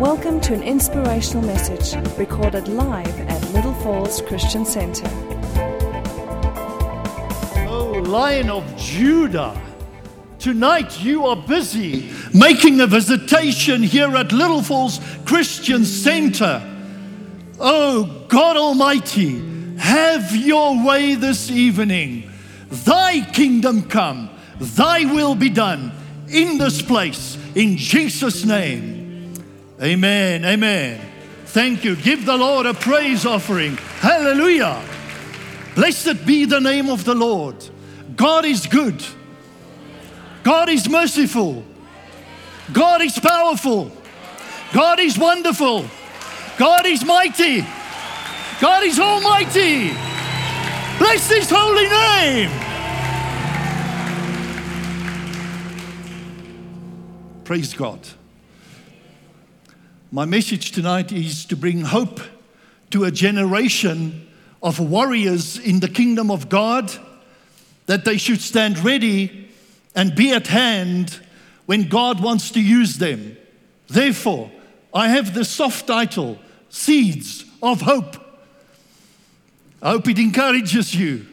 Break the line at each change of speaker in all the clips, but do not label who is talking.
Welcome to an inspirational message recorded live at Little Falls Christian Center.
Oh, Lion of Judah, tonight you are busy making a visitation here at Little Falls Christian Center. Oh, God Almighty, have your way this evening. Thy kingdom come, thy will be done in this place, in Jesus' name. Amen, amen. Thank you. Give the Lord a praise offering. Hallelujah. Blessed be the name of the Lord. God is good. God is merciful. God is powerful. God is wonderful. God is mighty. God is almighty. Bless his holy name. Praise God. My message tonight is to bring hope to a generation of warriors in the kingdom of God that they should stand ready and be at hand when God wants to use them. Therefore, I have the soft title Seeds of Hope. I hope it encourages you.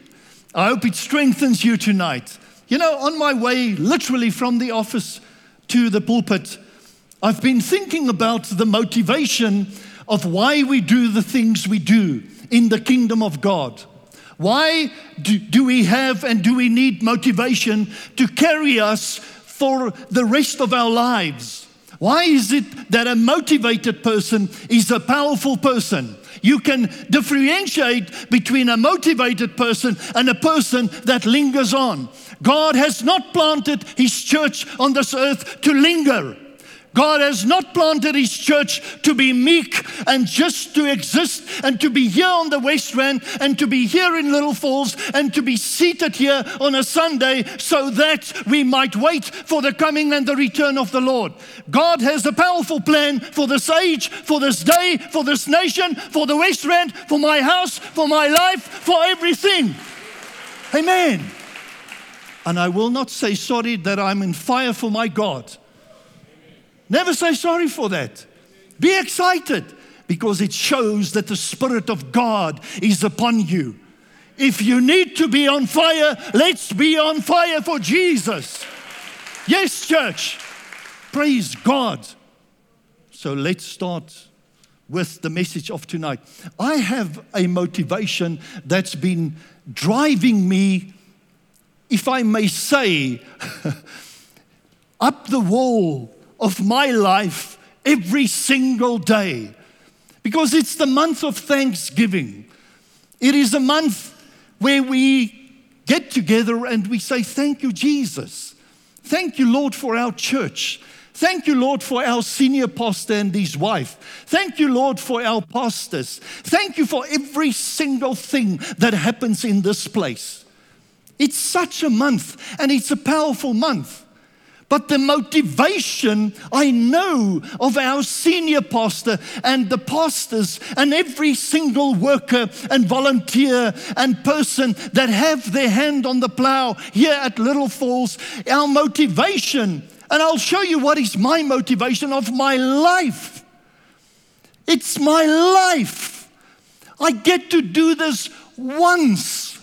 I hope it strengthens you tonight. You know, on my way literally from the office to the pulpit, I've been thinking about the motivation of why we do the things we do in the kingdom of God. Why do, we have and do we need motivation to carry us for the rest of our lives? Why is it that a motivated person is a powerful person? You can differentiate between a motivated person and a person that lingers on. God has not planted his church on this earth to linger. God has not planted his church to be meek and just to exist and to be here on the West Rand and to be here in Little Falls and to be seated here on a Sunday so that we might wait for the coming and the return of the Lord. God has a powerful plan for this age, for this day, for this nation, for the West Rand, for my house, for my life, for everything. Amen. And I will not say sorry that I'm in fire for my God. Never say sorry for that. Be excited because it shows that the Spirit of God is upon you. If you need to be on fire, let's be on fire for Jesus. Yes, church. Praise God. So let's start with the message of tonight. I have a motivation that's been driving me, if I may say, up the wall of my life every single day because it's the month of Thanksgiving. It is a month where we get together and we say, Thank you, Jesus. Thank you, Lord, for our church. Thank you, Lord, for our senior pastor and his wife. Thank you, Lord, for our pastors. Thank you for every single thing that happens in this place. It's such a month, and it's a powerful month. But the motivation I know of our senior pastor and the pastors and every single worker and volunteer and person that have their hand on the plow here at Little Falls, our motivation, and I'll show you what is my motivation of my life. It's my life. I get to do this once.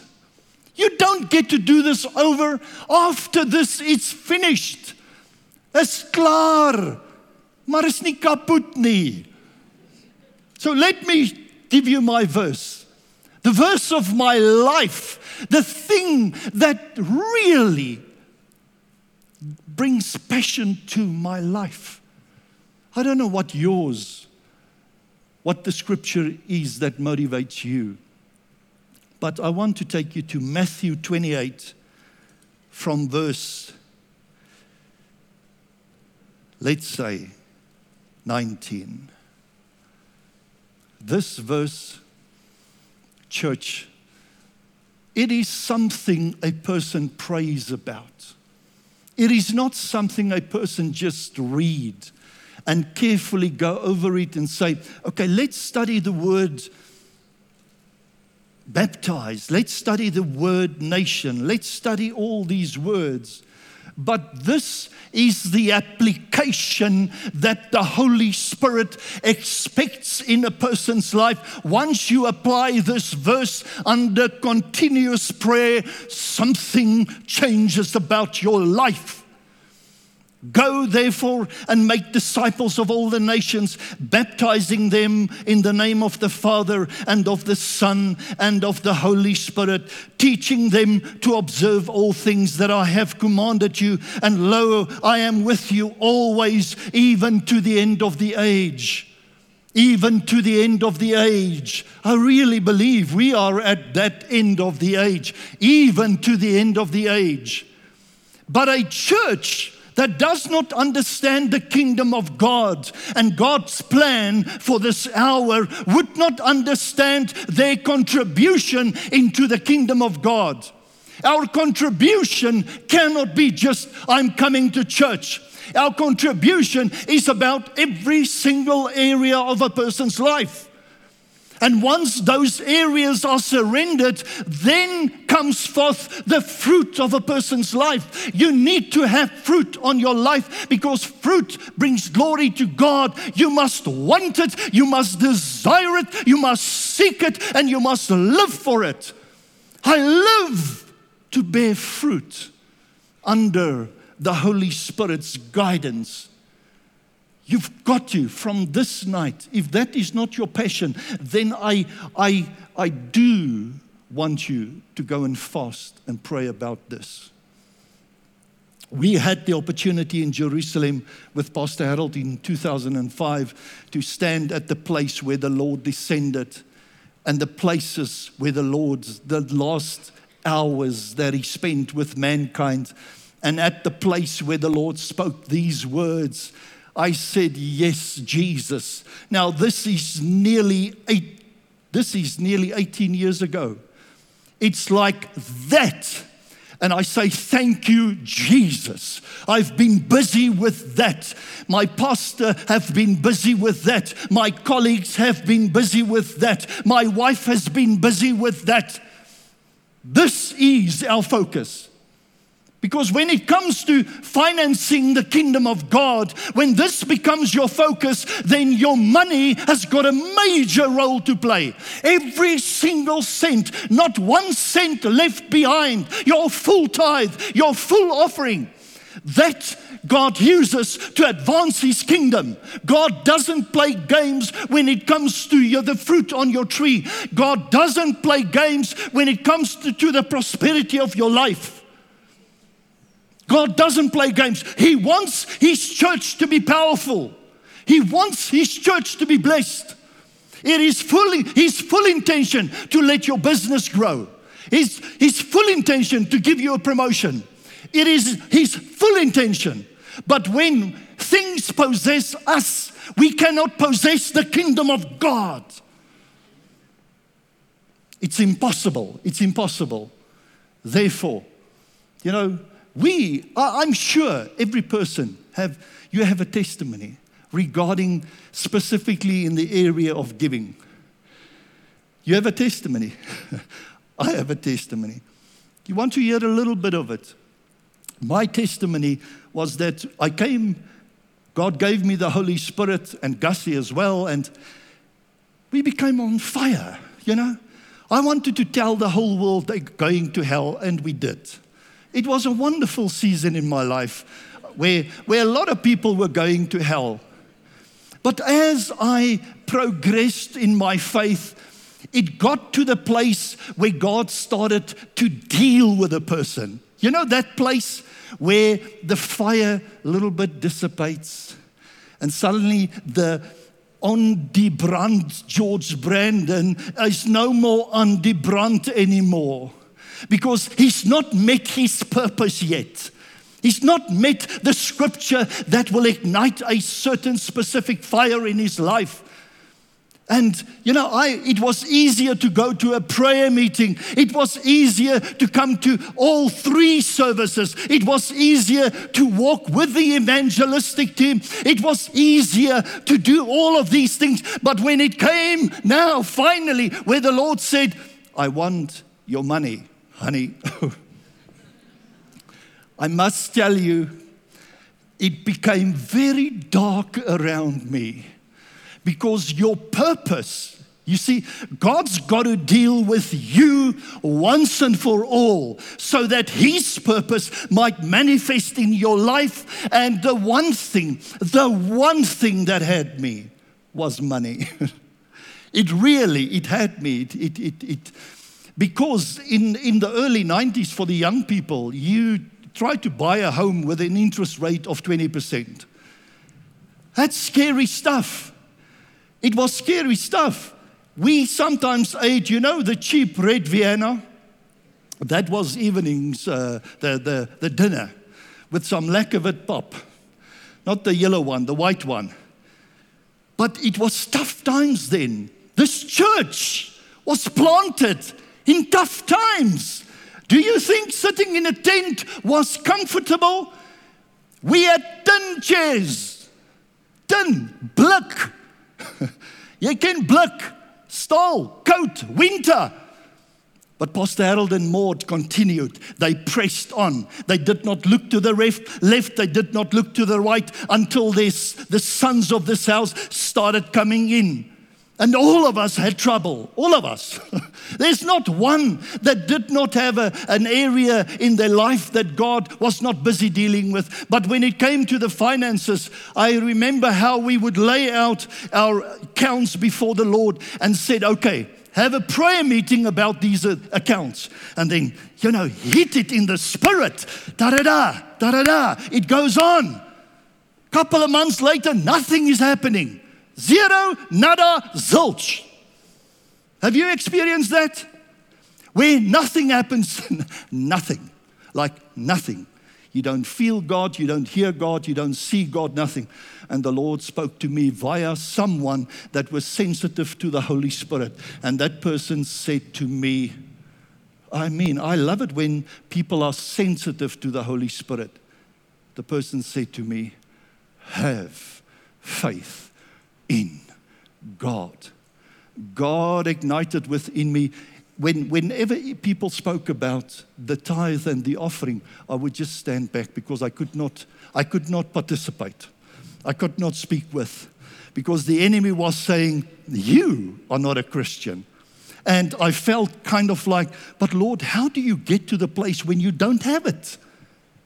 You don't get to do this over. After this, it's finished. Is klaar. Maar is nie kapot nie. So let me give you my verse. The verse of my life, the thing that really brings passion to my life. I don't know what yours, what the scripture is that motivates you. But I want to take you to Matthew 28 from verse let's say 19. This verse, church, it is something a person prays about. It is not something a person just read and carefully go over it and say, okay, let's study the word baptized. Let's study the word nation. Let's study all these words. But this is the application that the Holy Spirit expects in a person's life. Once you apply this verse under continuous prayer, something changes about your life. Go, therefore, and make disciples of all the nations, baptizing them in the name of the Father and of the Son and of the Holy Spirit, teaching them to observe all things that I have commanded you. And lo, I am with you always, even to the end of the age. Even to the end of the age. I really believe we are at that end of the age, even to the end of the age. But a church that does not understand the kingdom of God and God's plan for this hour would not understand their contribution into the kingdom of God. Our contribution cannot be just, I'm coming to church. Our contribution is about every single area of a person's life. And once those areas are surrendered, then comes forth the fruit of a person's life. You need to have fruit on your life because fruit brings glory to God. You must want it, you must desire it, you must seek it, and you must live for it. I live to bear fruit under the Holy Spirit's guidance. You've got to, from this night, if that is not your passion, then I, I, I do want you to go and fast and pray about this. We had the opportunity in Jerusalem with Pastor Harold in 2005 to stand at the place where the Lord descended and the places where the Lord's, the last hours that He spent with mankind, and at the place where the Lord spoke these words I said, Yes, Jesus. Now, this is nearly eight, this is nearly 18 years ago. It's like that. And I say, Thank you, Jesus. I've been busy with that. My pastor have been busy with that. My colleagues have been busy with that. My wife has been busy with that. This is our focus. Because when it comes to financing the kingdom of God, when this becomes your focus, then your money has got a major role to play. Every single cent, not one cent left behind, your full tithe, your full offering, that God uses to advance His kingdom. God doesn't play games when it comes to you, the fruit on your tree. God doesn't play games when it comes to, to the prosperity of your life. God doesn't play games. He wants His church to be powerful, He wants His church to be blessed. It is fully His full intention to let your business grow. His, his full intention to give you a promotion. It is His full intention. But when things possess us, we cannot possess the kingdom of God. It's impossible. It's impossible. Therefore, you know, we, I'm sure every person have, you have a testimony regarding specifically in the area of giving. You have a testimony. I have a testimony. You want to hear a little bit of it? My testimony was that I came, God gave me the Holy Spirit and Gussie as well, and we became on fire, you know. I wanted to tell the whole world they're going to hell, and we did. It was a wonderful season in my life where, where a lot of people were going to hell. But as I progressed in my faith, it got to the place where God started to deal with a person. You know, that place where the fire a little bit dissipates, and suddenly the on die brand George Brandon is no more on die brand anymore because he's not met his purpose yet. He's not met the scripture that will ignite a certain specific fire in his life. And you know, I it was easier to go to a prayer meeting. It was easier to come to all three services. It was easier to walk with the evangelistic team. It was easier to do all of these things. But when it came now, finally, where the Lord said, I want your money honey, I must tell you, it became very dark around me because your purpose you see, God's got to deal with you once and for all so that His purpose might manifest in your life. And the one thing, the one thing that had me was money. it really, it had me. It, it, it, it, because in, in the early 90s, for the young people, you tried to buy a home with an interest rate of 20%. That's scary stuff. It was scary stuff. We sometimes ate, you know, the cheap red Vienna. That was evenings, uh, the, the, the dinner, with some lack of it pop. Not the yellow one, the white one. But it was tough times then. This church was planted in tough times. Do you think sitting in a tent was comfortable? We had tin chairs, tin, blik. Jy ken blik stole, coat, winter. But Pastor Harold and Maud continued. They pressed on. They did not look to the left, left. They did not look to the right until this, the sons of this house started coming in. And all of us had trouble, all of us. There's not one that did not have a, an area in their life that God was not busy dealing with. But when it came to the finances, I remember how we would lay out our accounts before the Lord and said, okay, have a prayer meeting about these uh, accounts. And then, you know, hit it in the spirit. Da da da, da da da. It goes on. Couple of months later, nothing is happening. Zero, nada, zilch. Have you experienced that? Where nothing happens, nothing, like nothing. You don't feel God, you don't hear God, you don't see God, nothing. And the Lord spoke to me via someone that was sensitive to the Holy Spirit. And that person said to me, I mean, I love it when people are sensitive to the Holy Spirit. The person said to me, Have faith in God. God ignited within me. When, whenever people spoke about the tithe and the offering, I would just stand back because I could not, I could not participate. I could not speak with because the enemy was saying, You are not a Christian. And I felt kind of like, But Lord, how do you get to the place when you don't have it?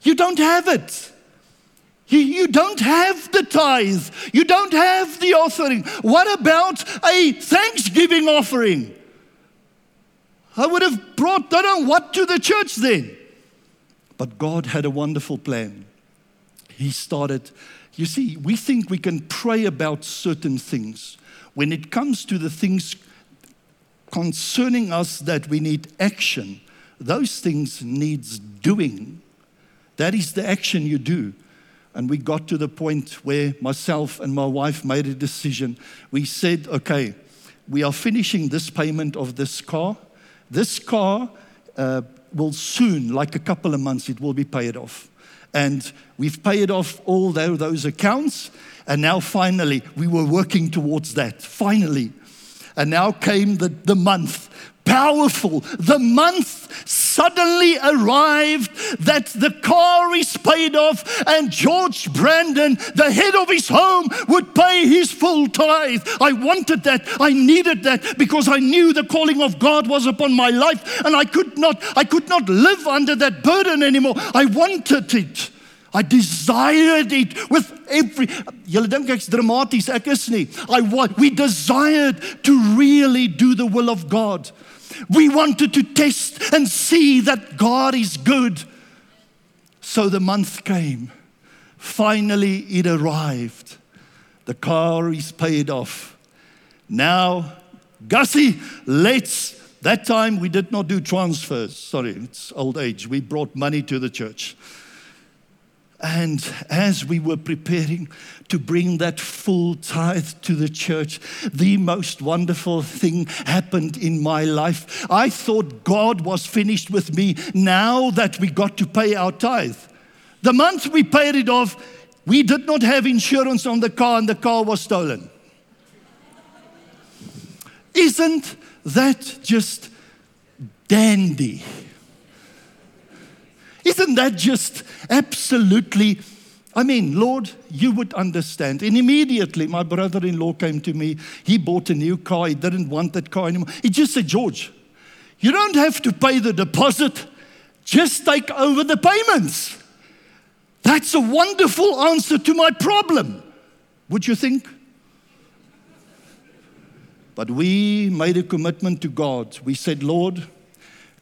You don't have it. You, don't have the tithe. You don't have the offering. What about a thanksgiving offering? I would have brought, I don't know what, to the church then. But God had a wonderful plan. He started, you see, we think we can pray about certain things. When it comes to the things concerning us that we need action, those things needs doing. That is the action you do. And we got to the point where myself and my wife made a decision. We said, okay, we are finishing this payment of this car. This car uh, will soon, like a couple of months, it will be paid off. And we've paid off all those accounts. And now finally, we were working towards that. Finally. And now came the, the month powerful. The month suddenly arrived that the car is paid off, and George Brandon, the head of his home, would pay his full tithe. I wanted that. I needed that because I knew the calling of God was upon my life, and I could not, I could not live under that burden anymore. I wanted it. I desired it with every Julle dink ek's dramaties, ek is nie. I what we desired to really do the will of God. We wanted to test and see that God is good. So the month came. Finally, it arrived. The car is paid off. Now, Gussie, let's. That time we did not do transfers. Sorry, it's old age. We brought money to the church. And as we were preparing to bring that full tithe to the church, the most wonderful thing happened in my life. I thought God was finished with me now that we got to pay our tithe. The month we paid it off, we did not have insurance on the car and the car was stolen. Isn't that just dandy? Isn't that just absolutely? I mean, Lord, you would understand. And immediately, my brother in law came to me. He bought a new car. He didn't want that car anymore. He just said, George, you don't have to pay the deposit, just take over the payments. That's a wonderful answer to my problem. Would you think? But we made a commitment to God. We said, Lord,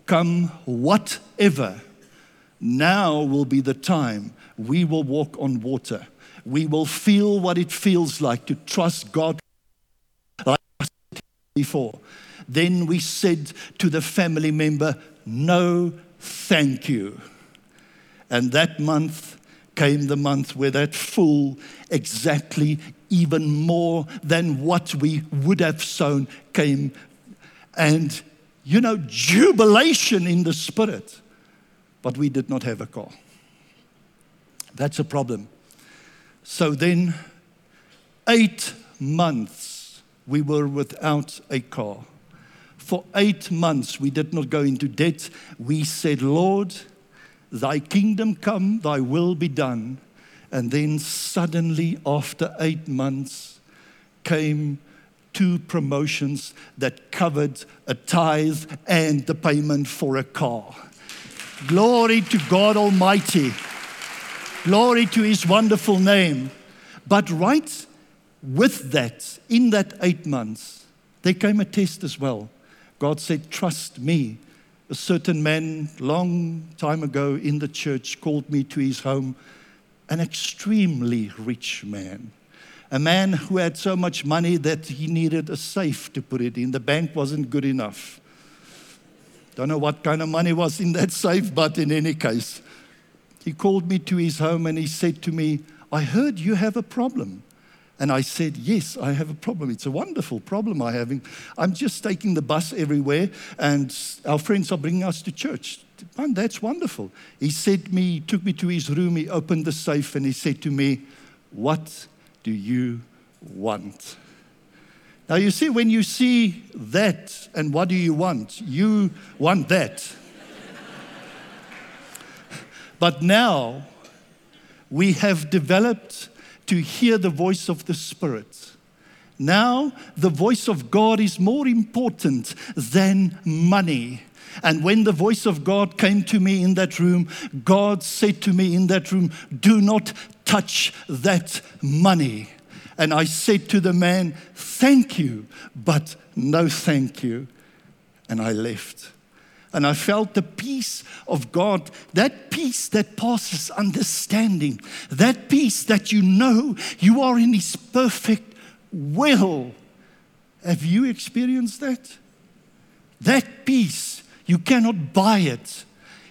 come whatever, now will be the time we will walk on water. We will feel what it feels like to trust God like before. Then we said to the family member, No, thank you. And that month came the month where that full, exactly even more than what we would have sown came. And, you know, jubilation in the spirit. But we did not have a car. That's a problem. So then, eight months we were without a car. For eight months we did not go into debt. We said, Lord, thy kingdom come, thy will be done. And then suddenly, after eight months, came two promotions that covered a tithe and the payment for a car. Glory to God Almighty. Glory to his wonderful name. But right with that, in that eight months, there came a test as well. God said, Trust me. A certain man, long time ago in the church, called me to his home, an extremely rich man. A man who had so much money that he needed a safe to put it in. The bank wasn't good enough. Don't know what kind of money was in that safe, but in any case, he called me to his home and he said to me, I heard you have a problem. And I said, Yes, I have a problem. It's a wonderful problem I'm having. I'm just taking the bus everywhere, and our friends are bringing us to church. Man, that's wonderful. He said me, he took me to his room, he opened the safe, and he said to me, What do you want? Now, you see, when you see that and what do you want, you want that. but now we have developed to hear the voice of the Spirit. Now, the voice of God is more important than money. And when the voice of God came to me in that room, God said to me in that room, Do not touch that money. And I said to the man, Thank you, but no thank you. And I left. And I felt the peace of God, that peace that passes understanding, that peace that you know you are in His perfect will. Have you experienced that? That peace, you cannot buy it.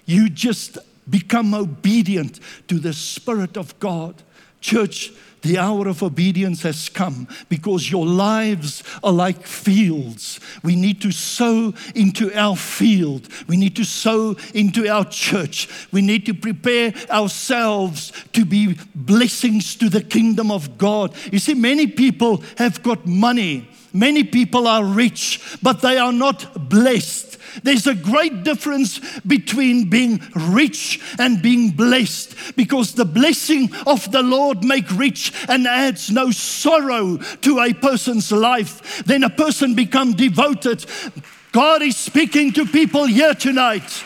You just become obedient to the Spirit of God. Church, the hour of obedience has come because your lives are like fields. We need to sow into our field. We need to sow into our church. We need to prepare ourselves to be blessings to the kingdom of God. You see, many people have got money, many people are rich, but they are not blessed. There's a great difference between being rich and being blessed because the blessing of the Lord make rich and adds no sorrow to a person's life. Then a person become devoted. God is speaking to people here tonight.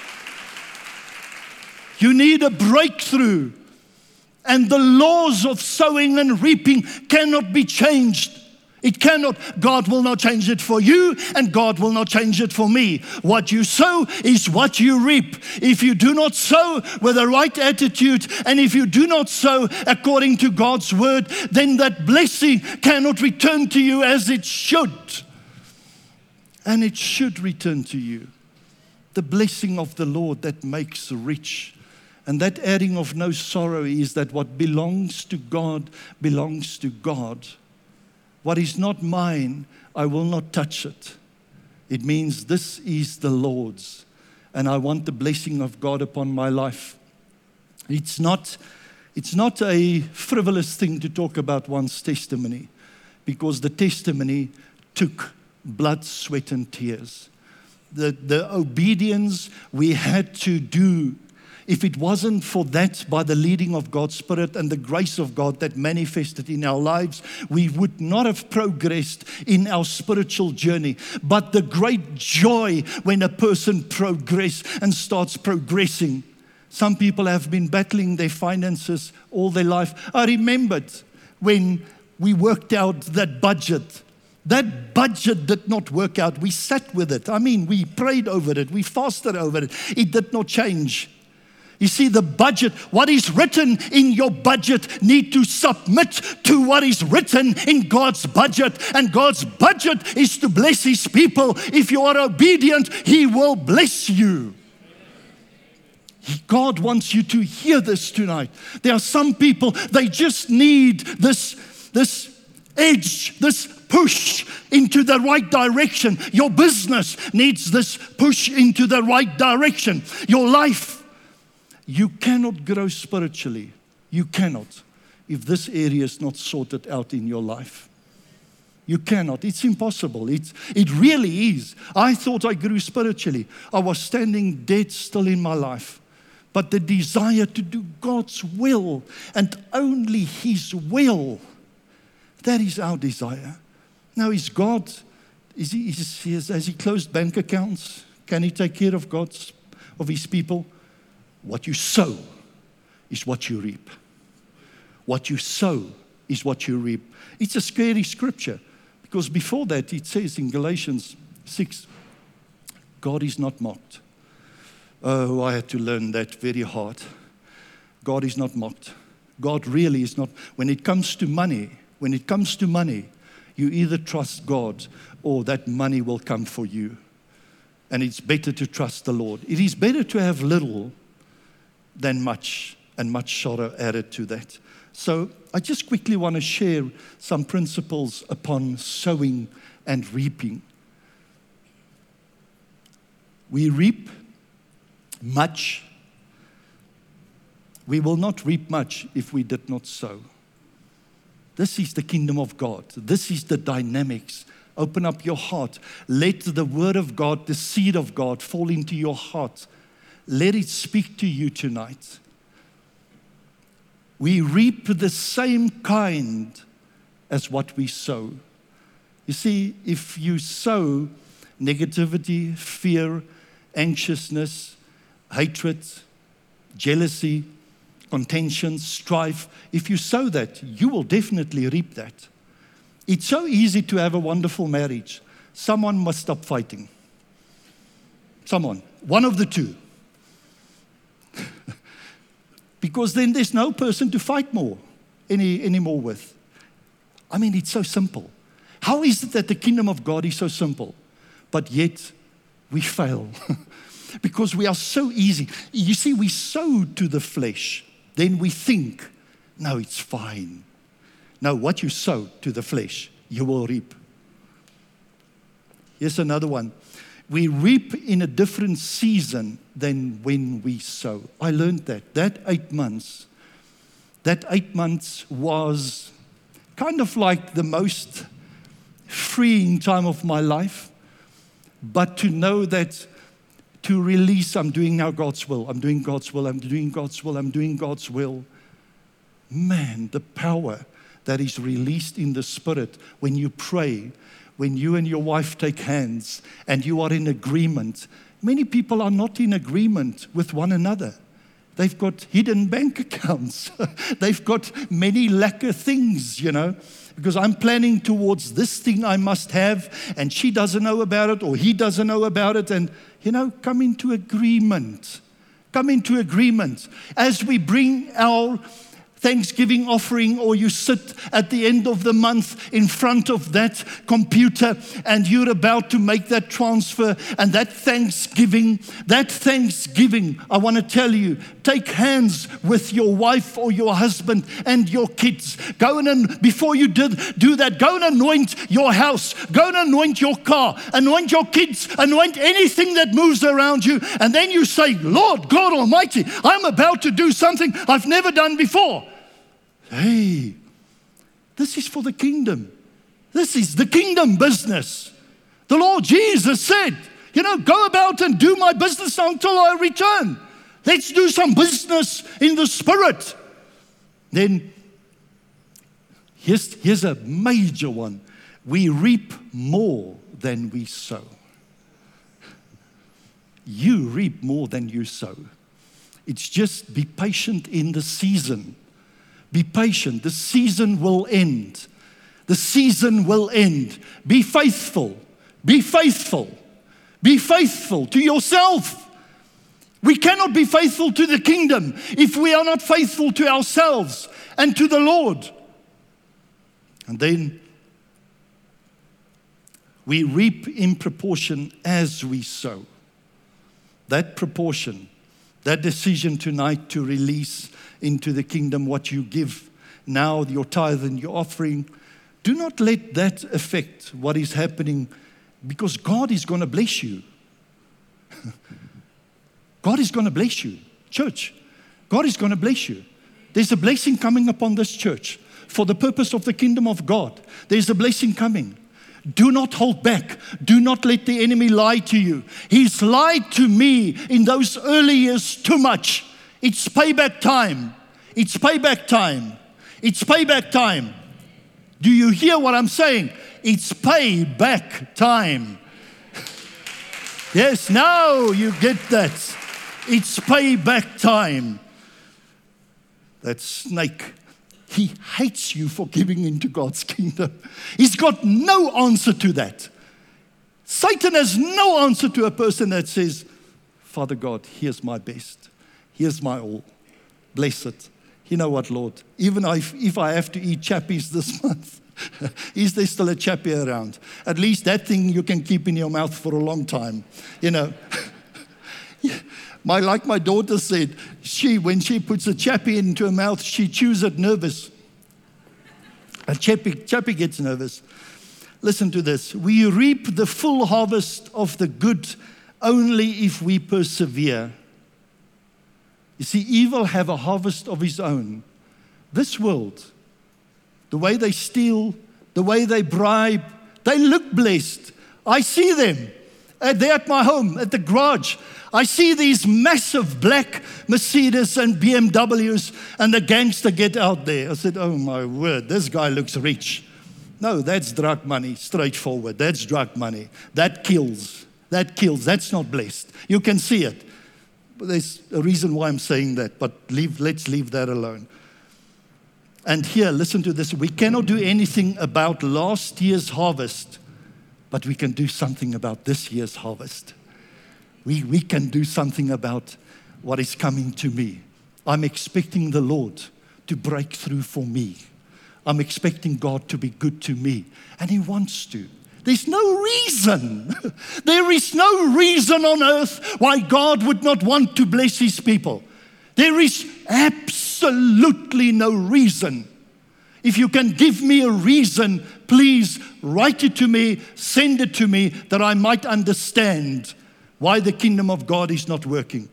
You need a breakthrough. And the laws of sowing and reaping cannot be changed. It cannot, God will not change it for you, and God will not change it for me. What you sow is what you reap. If you do not sow with the right attitude, and if you do not sow according to God's word, then that blessing cannot return to you as it should. And it should return to you. The blessing of the Lord that makes rich. And that adding of no sorrow is that what belongs to God belongs to God. What is not mine, I will not touch it. It means this is the Lord's, and I want the blessing of God upon my life. It's not, it's not a frivolous thing to talk about one's testimony because the testimony took blood, sweat, and tears. The, the obedience we had to do if it wasn't for that by the leading of God's Spirit and the grace of God that manifested in our lives, we would not have progressed in our spiritual journey. But the great joy when a person progresses and starts progressing. Some people have been battling their finances all their life. I remembered when we worked out that budget. That budget did not work out. We sat with it. I mean, we prayed over it, we fasted over it. It did not change. You see, the budget, what is written in your budget, need to submit to what is written in God's budget. And God's budget is to bless His people. If you are obedient, He will bless you. God wants you to hear this tonight. There are some people, they just need this, this edge, this push into the right direction. Your business needs this push into the right direction. Your life you cannot grow spiritually. You cannot if this area is not sorted out in your life. You cannot. It's impossible. It's, it really is. I thought I grew spiritually. I was standing dead still in my life. But the desire to do God's will and only His will, that is our desire. Now, is God, is he, is, has He closed bank accounts? Can He take care of God's, of His people? What you sow is what you reap. What you sow is what you reap. It's a scary scripture because before that it says in Galatians 6 God is not mocked. Oh, I had to learn that very hard. God is not mocked. God really is not. When it comes to money, when it comes to money, you either trust God or that money will come for you. And it's better to trust the Lord. It is better to have little than much, and much sorrow added to that. So I just quickly want to share some principles upon sowing and reaping. We reap much. We will not reap much if we did not sow. This is the kingdom of God. This is the dynamics. Open up your heart. Let the word of God, the seed of God, fall into your heart let it speak to you tonight. We reap the same kind as what we sow. You see, if you sow negativity, fear, anxiousness, hatred, jealousy, contention, strife, if you sow that, you will definitely reap that. It's so easy to have a wonderful marriage. Someone must stop fighting. Someone, one of the two. because then there's no person to fight more any, anymore with. I mean, it's so simple. How is it that the kingdom of God is so simple, but yet we fail? because we are so easy. You see, we sow to the flesh, then we think, no, it's fine. No, what you sow to the flesh, you will reap. Here's another one we reap in a different season than when we sow. I learned that. That eight months, that eight months was kind of like the most freeing time of my life. But to know that to release, I'm doing now God's will, I'm doing God's will, I'm doing God's will, I'm doing God's will. Man, the power that is released in the Spirit when you pray when you and your wife take hands and you are in agreement. Many people are not in agreement with one another. They've got hidden bank accounts. They've got many lacquer things, you know, because I'm planning towards this thing I must have, and she doesn't know about it, or he doesn't know about it. And, you know, come into agreement. Come into agreement. As we bring our Thanksgiving offering, or you sit at the end of the month in front of that computer and you're about to make that transfer, and that Thanksgiving, that Thanksgiving, I want to tell you, take hands with your wife or your husband and your kids. Go and, before you did, do that, go and anoint your house, go and anoint your car, anoint your kids, anoint anything that moves around you, and then you say, Lord God Almighty, I'm about to do something I've never done before. Hey, this is for the kingdom. This is the kingdom business. The Lord Jesus said, You know, go about and do my business until I return. Let's do some business in the spirit. Then here's, here's a major one we reap more than we sow. You reap more than you sow. It's just be patient in the season. Be patient. The season will end. The season will end. Be faithful. Be faithful. Be faithful to yourself. We cannot be faithful to the kingdom if we are not faithful to ourselves and to the Lord. And then we reap in proportion as we sow. That proportion, that decision tonight to release into the kingdom what you give now, your tithe and your offering, do not let that affect what is happening because God is going to bless you. God is going to bless you. Church, God is going to bless you. There's a blessing coming upon this church for the purpose of the kingdom of God. There's a blessing coming. Do not hold back. Do not let the enemy lie to you. He's lied to me in those early years too much. It's payback time. It's payback time. It's payback time. Do you hear what I'm saying? It's payback time. yes, now you get that. It's payback time. That snake he hates you for giving into God's kingdom. He's got no answer to that. Satan has no answer to a person that says, Father God, here's my best. Here's my all. Bless it. You know what, Lord? Even if, if I have to eat chappies this month, is there still a chappie around? At least that thing you can keep in your mouth for a long time. You know. My, like my daughter said, she, when she puts a chappy into her mouth, she chews it nervous. A chappy, chappy gets nervous. Listen to this. We reap the full harvest of the good only if we persevere. You see, evil have a harvest of his own. This world, the way they steal, the way they bribe, they look blessed. I see them. They're at my home, at the garage. I see these massive black Mercedes and BMWs, and the gangster get out there. I said, Oh my word, this guy looks rich. No, that's drug money, straightforward. That's drug money. That kills. That kills. That's not blessed. You can see it. There's a reason why I'm saying that, but leave, let's leave that alone. And here, listen to this. We cannot do anything about last year's harvest, but we can do something about this year's harvest we, we can do something about what is coming to me. I'm expecting the Lord to break through for me. I'm expecting God to be good to me, and He wants to. There's no reason. there is no reason on earth why God would not want to bless His people. There is absolutely no reason. If you can give me a reason, please write it to me, send it to me that I might understand why the kingdom of God is not working.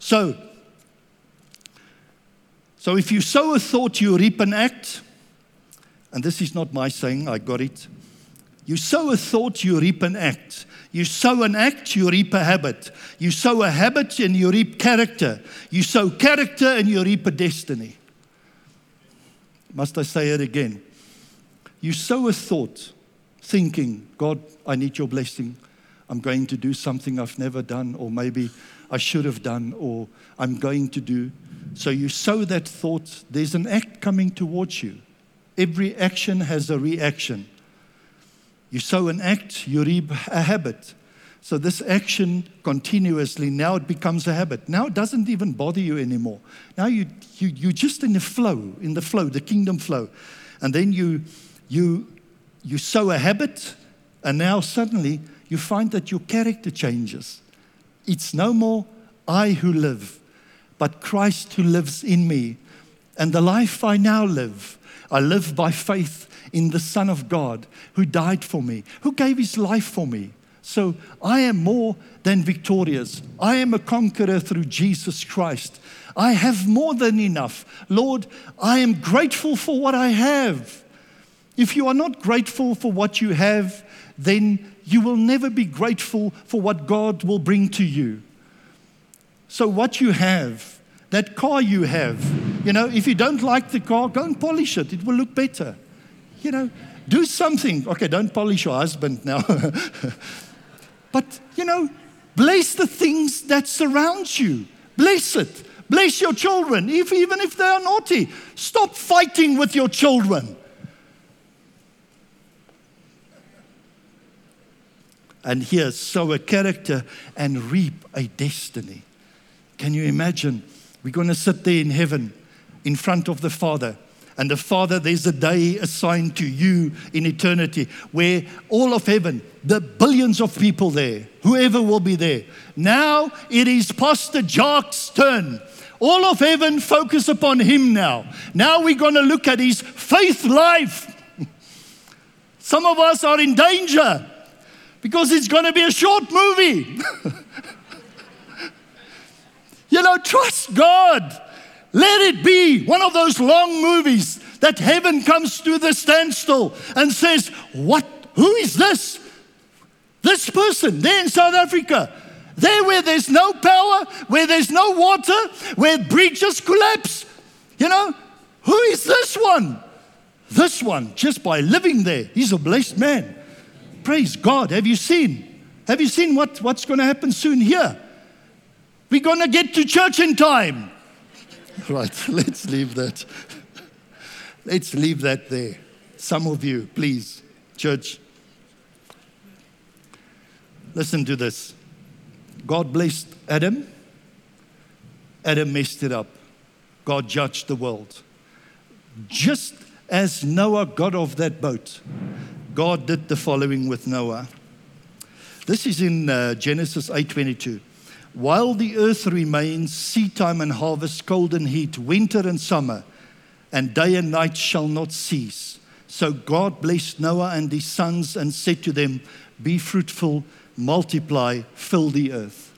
So, so if you sow a thought, you reap an act. And this is not my saying, I got it. You sow a thought, you reap an act. You sow an act, you reap a habit. You sow a habit and you reap character. You sow character and you reap a destiny. Must I say it again? You sow a thought, thinking, God, I need your blessing. I'm going to do something I've never done, or maybe I should have done, or I'm going to do. So you sow that thought, there's an act coming towards you. Every action has a reaction. You sow an act, you reap a habit. So this action continuously, now it becomes a habit. Now it doesn't even bother you anymore. Now you, you, you're just in the flow, in the flow, the kingdom flow. And then you, you, you sow a habit, and now suddenly you find that your character changes. It's no more I who live, but Christ who lives in me. And the life I now live, I live by faith in the Son of God who died for me, who gave his life for me. So I am more than victorious. I am a conqueror through Jesus Christ. I have more than enough. Lord, I am grateful for what I have. If you are not grateful for what you have, then you will never be grateful for what God will bring to you. So, what you have, that car you have, you know, if you don't like the car, go and polish it. It will look better. You know, do something. Okay, don't polish your husband now. but, you know, bless the things that surround you. Bless it. Bless your children, if, even if they are naughty. Stop fighting with your children. And here, sow a character and reap a destiny. Can you imagine? We're going to sit there in heaven in front of the Father. And the Father, there's a day assigned to you in eternity where all of heaven, the billions of people there, whoever will be there. Now it is Pastor Jacques' turn. All of heaven focus upon him now. Now we're going to look at his faith life. Some of us are in danger because it's going to be a short movie. you know, trust God. Let it be one of those long movies that heaven comes to the standstill and says, What? Who is this? This person there in South Africa. There where there's no power, where there's no water, where bridges collapse. You know, who is this one? This one, just by living there, he's a blessed man. Praise God. Have you seen? Have you seen what, what's going to happen soon here? We're going to get to church in time. Right, let's leave that. Let's leave that there. Some of you, please, church. Listen to this. God blessed Adam. Adam messed it up. God judged the world. Just as Noah got off that boat, God did the following with Noah. This is in uh, Genesis 8:22. While the earth remains, seed time and harvest, cold and heat, winter and summer, and day and night shall not cease. So God blessed Noah and his sons and said to them, Be fruitful, multiply, fill the earth.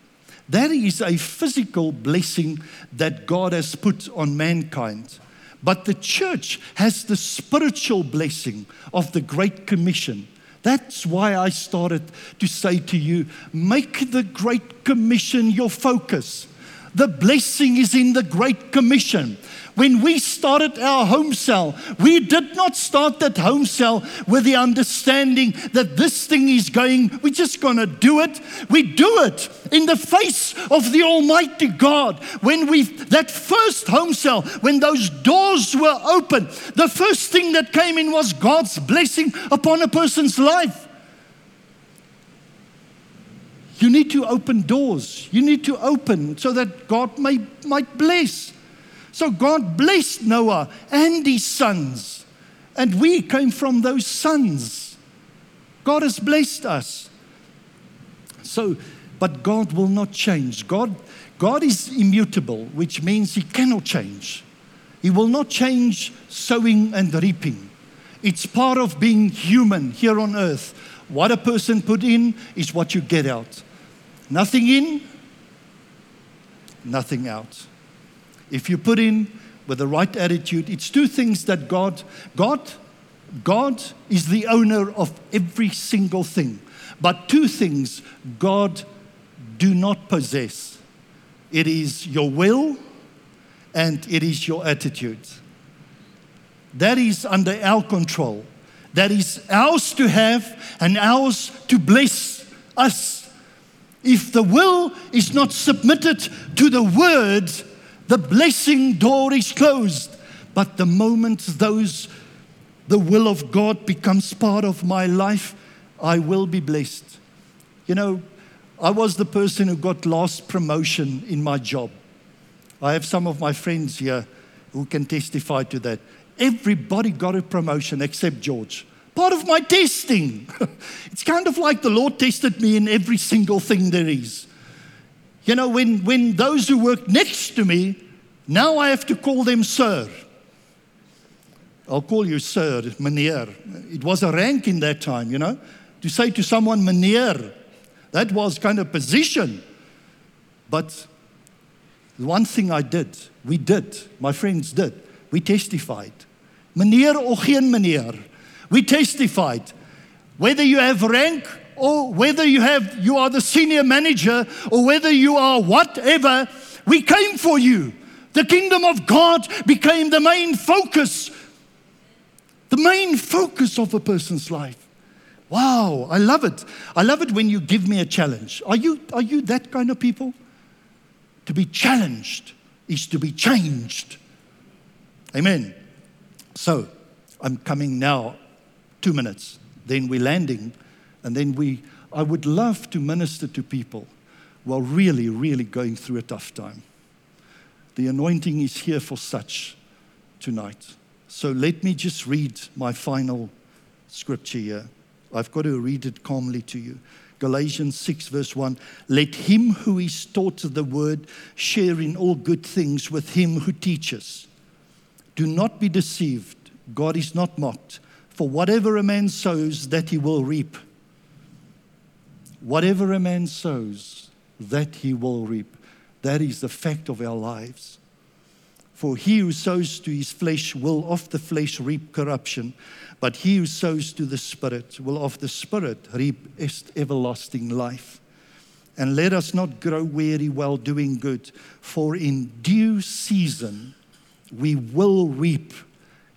That is a physical blessing that God has put on mankind. But the church has the spiritual blessing of the Great Commission. That's why I started to say to you make the Great Commission your focus. The blessing is in the Great Commission. When we started our home cell, we did not start that home cell with the understanding that this thing is going, we're just going to do it. We do it in the face of the Almighty God. When we, that first home cell, when those doors were open, the first thing that came in was God's blessing upon a person's life. You need to open doors. You need to open so that God may, might bless. So God blessed Noah and his sons. And we came from those sons. God has blessed us. So, but God will not change. God, God is immutable, which means He cannot change. He will not change sowing and reaping. It's part of being human here on earth. What a person put in is what you get out. Nothing in, nothing out if you put in with the right attitude, it's two things that God, God, God is the owner of every single thing. But two things God do not possess. It is your will and it is your attitude. That is under our control. That is ours to have and ours to bless us. If the will is not submitted to the word, the blessing door is closed. But the moment those, the will of God becomes part of my life, I will be blessed. You know, I was the person who got last promotion in my job. I have some of my friends here who can testify to that. Everybody got a promotion except George. Part of my testing. it's kind of like the Lord tested me in every single thing there is. You know, when, when those who work next to me, now I have to call them sir. I'll call you sir, meneer. It was a rank in that time, you know. To say to someone meneer, that was kind of position. But one thing I did, we did, my friends did, we testified. Meneer or geen meneer. We testified. Whether you have rank or whether you have you are the senior manager or whether you are whatever We came for you. The kingdom of God became the main focus, the main focus of a person's life. Wow, I love it. I love it when you give me a challenge. Are you, are you that kind of people? To be challenged is to be changed. Amen. So, I'm coming now, two minutes. Then we're landing, and then we, I would love to minister to people while really, really going through a tough time. The anointing is here for such tonight. So let me just read my final scripture here. I've got to read it calmly to you. Galatians 6, verse 1 Let him who is taught the word share in all good things with him who teaches. Do not be deceived. God is not mocked. For whatever a man sows, that he will reap. Whatever a man sows, that he will reap. That is the fact of our lives. For he who sows to his flesh will of the flesh reap corruption, but he who sows to the Spirit will of the Spirit reap everlasting life. And let us not grow weary while doing good, for in due season we will reap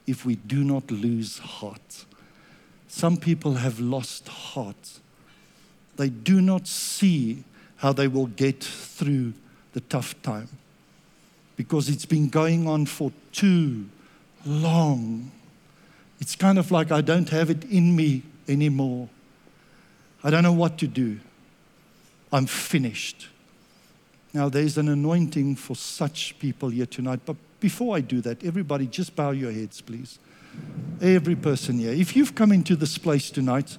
if we do not lose heart. Some people have lost heart. They do not see how they will get through the tough time because it's been going on for too long. It's kind of like I don't have it in me anymore. I don't know what to do. I'm finished. Now, there's an anointing for such people here tonight, but before I do that, everybody just bow your heads, please. Every person here. If you've come into this place tonight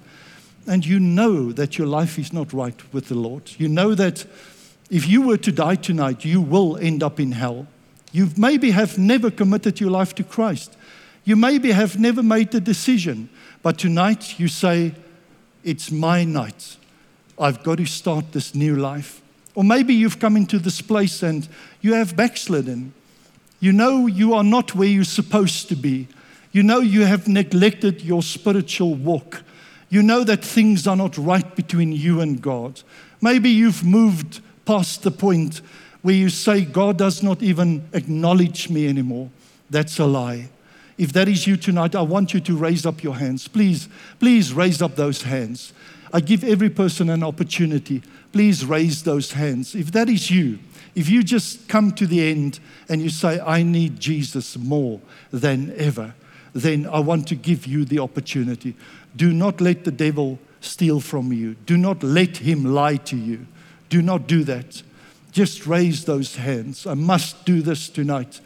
and you know that your life is not right with the Lord, you know that if you were to die tonight, you will end up in hell. You maybe have never committed your life to Christ. You maybe have never made the decision, but tonight you say, It's my night. I've got to start this new life. Or maybe you've come into this place and you have backslidden. You know you are not where you're supposed to be. You know you have neglected your spiritual walk. You know that things are not right between you and God. Maybe you've moved past the point where you say, God does not even acknowledge me anymore. That's a lie. If that is you tonight, I want you to raise up your hands. Please, please raise up those hands. I give every person an opportunity. Please raise those hands. If that is you, if you just come to the end and you say, I need Jesus more than ever, then I want to give you the opportunity. Do not let the devil steal from you, do not let him lie to you. Do not do that. Just raise those hands. I must do this tonight.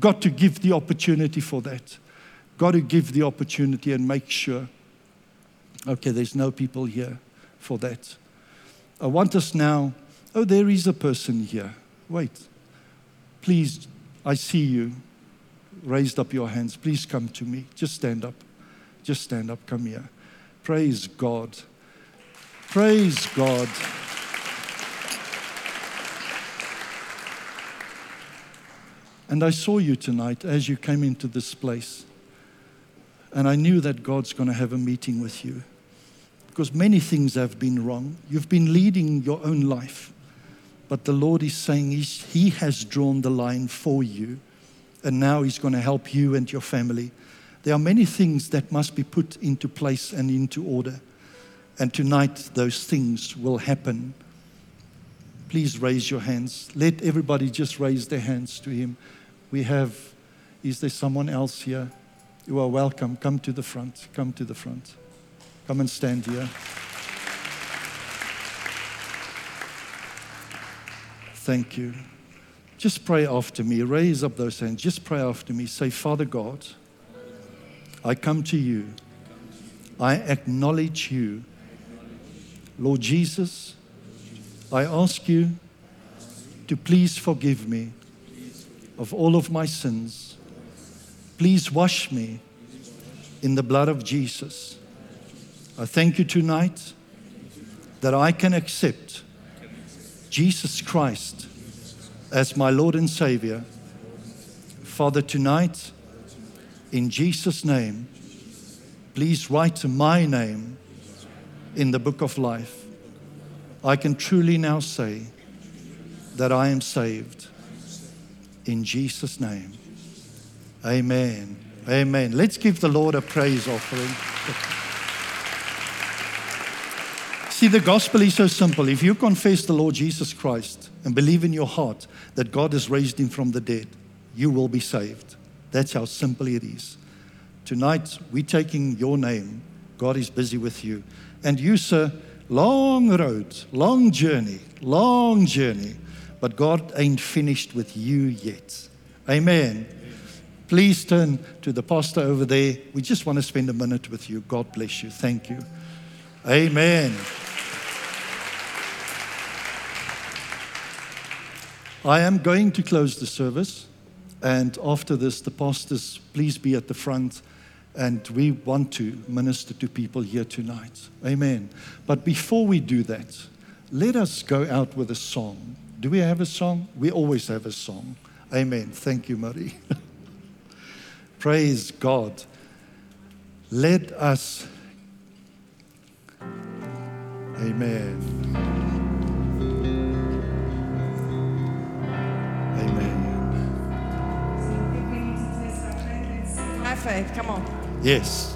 Got to give the opportunity for that. Got to give the opportunity and make sure. Okay, there's no people here for that. I want us now. Oh, there is a person here. Wait. Please, I see you. Raised up your hands. Please come to me. Just stand up. Just stand up. Come here. Praise God. Praise God. And I saw you tonight as you came into this place. And I knew that God's going to have a meeting with you. Because many things have been wrong. You've been leading your own life. But the Lord is saying He has drawn the line for you. And now He's going to help you and your family. There are many things that must be put into place and into order. And tonight, those things will happen. Please raise your hands. Let everybody just raise their hands to Him. We have, is there someone else here? You are welcome. Come to the front. Come to the front. Come and stand here. Thank you. Just pray after me. Raise up those hands. Just pray after me. Say, Father God, I come to you. I acknowledge you. Lord Jesus, I ask you to please forgive me of all of my sins. Please wash me in the blood of Jesus. I thank you tonight that I can accept Jesus Christ as my Lord and Savior. Father, tonight, in Jesus' name, please write my name in the book of life. I can truly now say that I am saved In Jesus' name. Amen. Amen. Let's give the Lord a praise offering. See, the gospel is so simple. If you confess the Lord Jesus Christ and believe in your heart that God has raised him from the dead, you will be saved. That's how simple it is. Tonight, we're taking your name. God is busy with you. And you, sir, long road, long journey, long journey. But God ain't finished with you yet. Amen. Please turn to the pastor over there. We just want to spend a minute with you. God bless you. Thank you. Amen. I am going to close the service. And after this, the pastors, please be at the front. And we want to minister to people here tonight. Amen. But before we do that, let us go out with a song. Do we have a song? We always have a song. Amen. Thank you, Marie. Praise God. Let us. Amen. Amen.
Faith, come on.
Yes.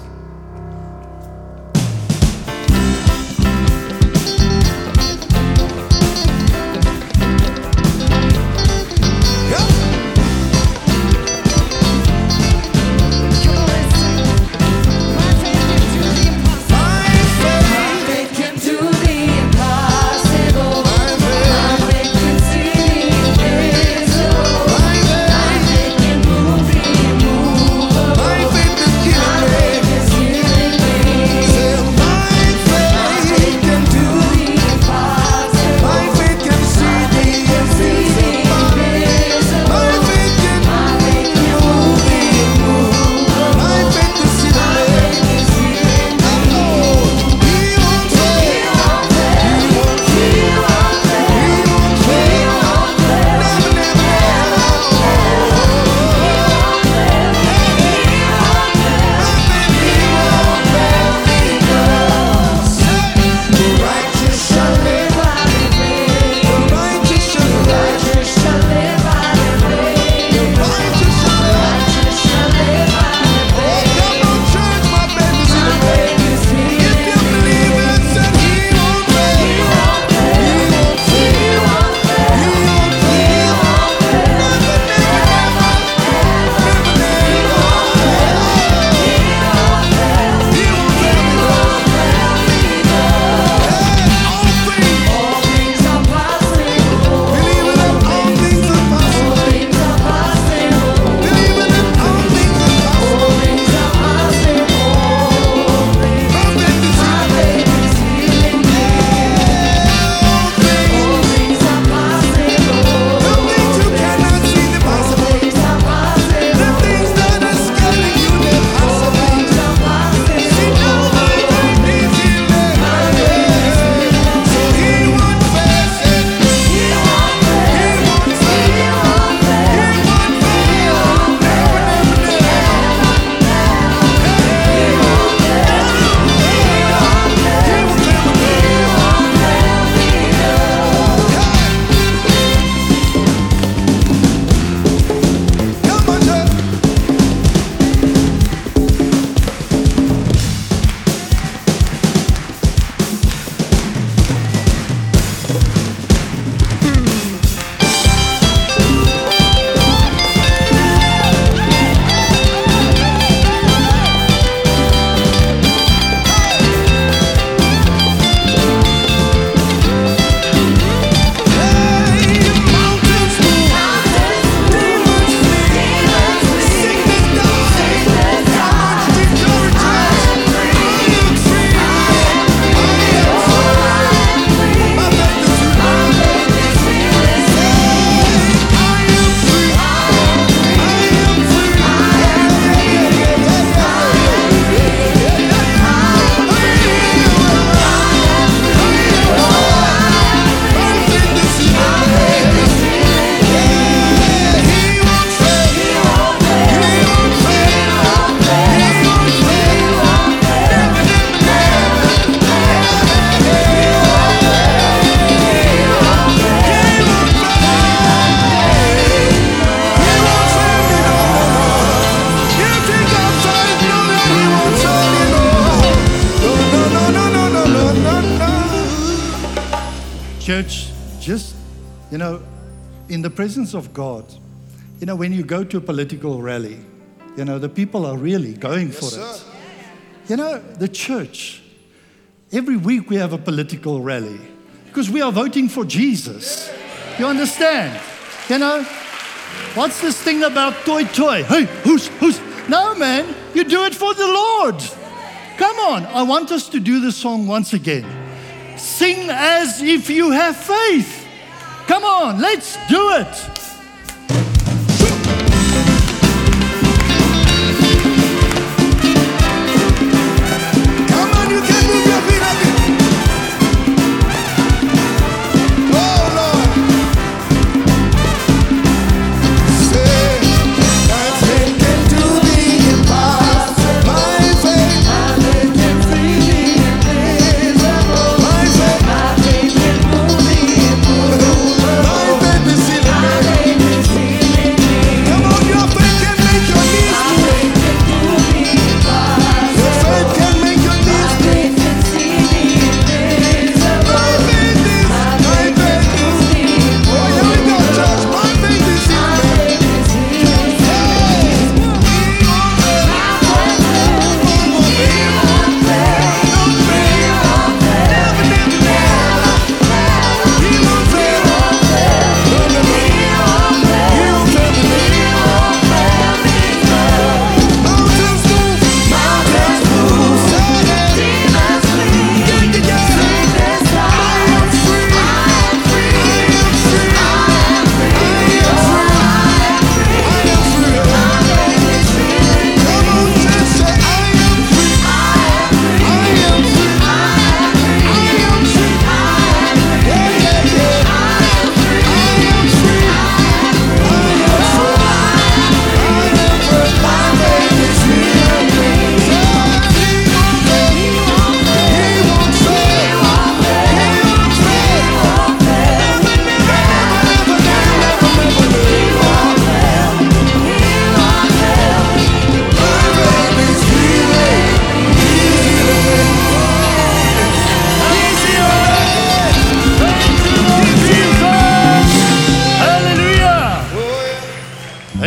Presence of God, you know, when you go to a political rally, you know, the people are really going for it. You know, the church, every week we have a political rally because we are voting for Jesus. You understand? You know, what's this thing about toy toy? Hey, who's, who's? No, man, you do it for the Lord. Come on, I want us to do the song once again. Sing as if you have faith. Come on, let's do it.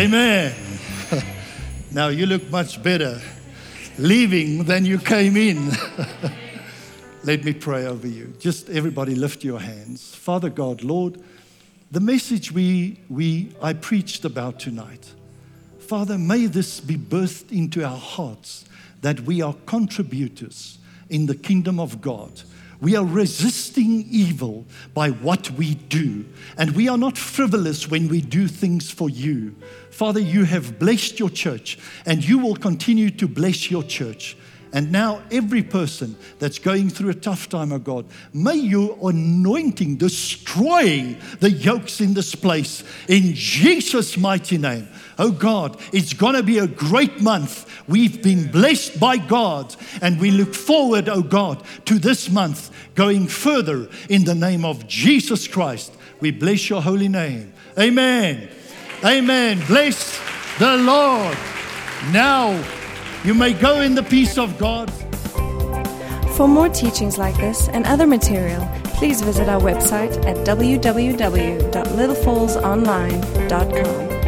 Amen. now you look much better leaving than you came in. Let me pray over you. Just everybody lift your hands. Father God, Lord, the message we, we I preached about tonight. Father, may this be birthed into our hearts that we are contributors in the kingdom of God. We are resisting evil by what we do, and we are not frivolous when we do things for you. Father, you have blessed your church, and you will continue to bless your church. And now, every person that's going through a tough time, oh God, may your anointing destroy the yokes in this place in Jesus' mighty name. Oh God, it's going to be a great month. We've been blessed by God, and we look forward, oh God, to this month going further in the name of Jesus Christ. We bless your holy name. Amen. Amen. Bless the Lord. Now, you may go in the peace of God.
For more teachings like this and other material, please visit our website at www.littlefallsonline.com.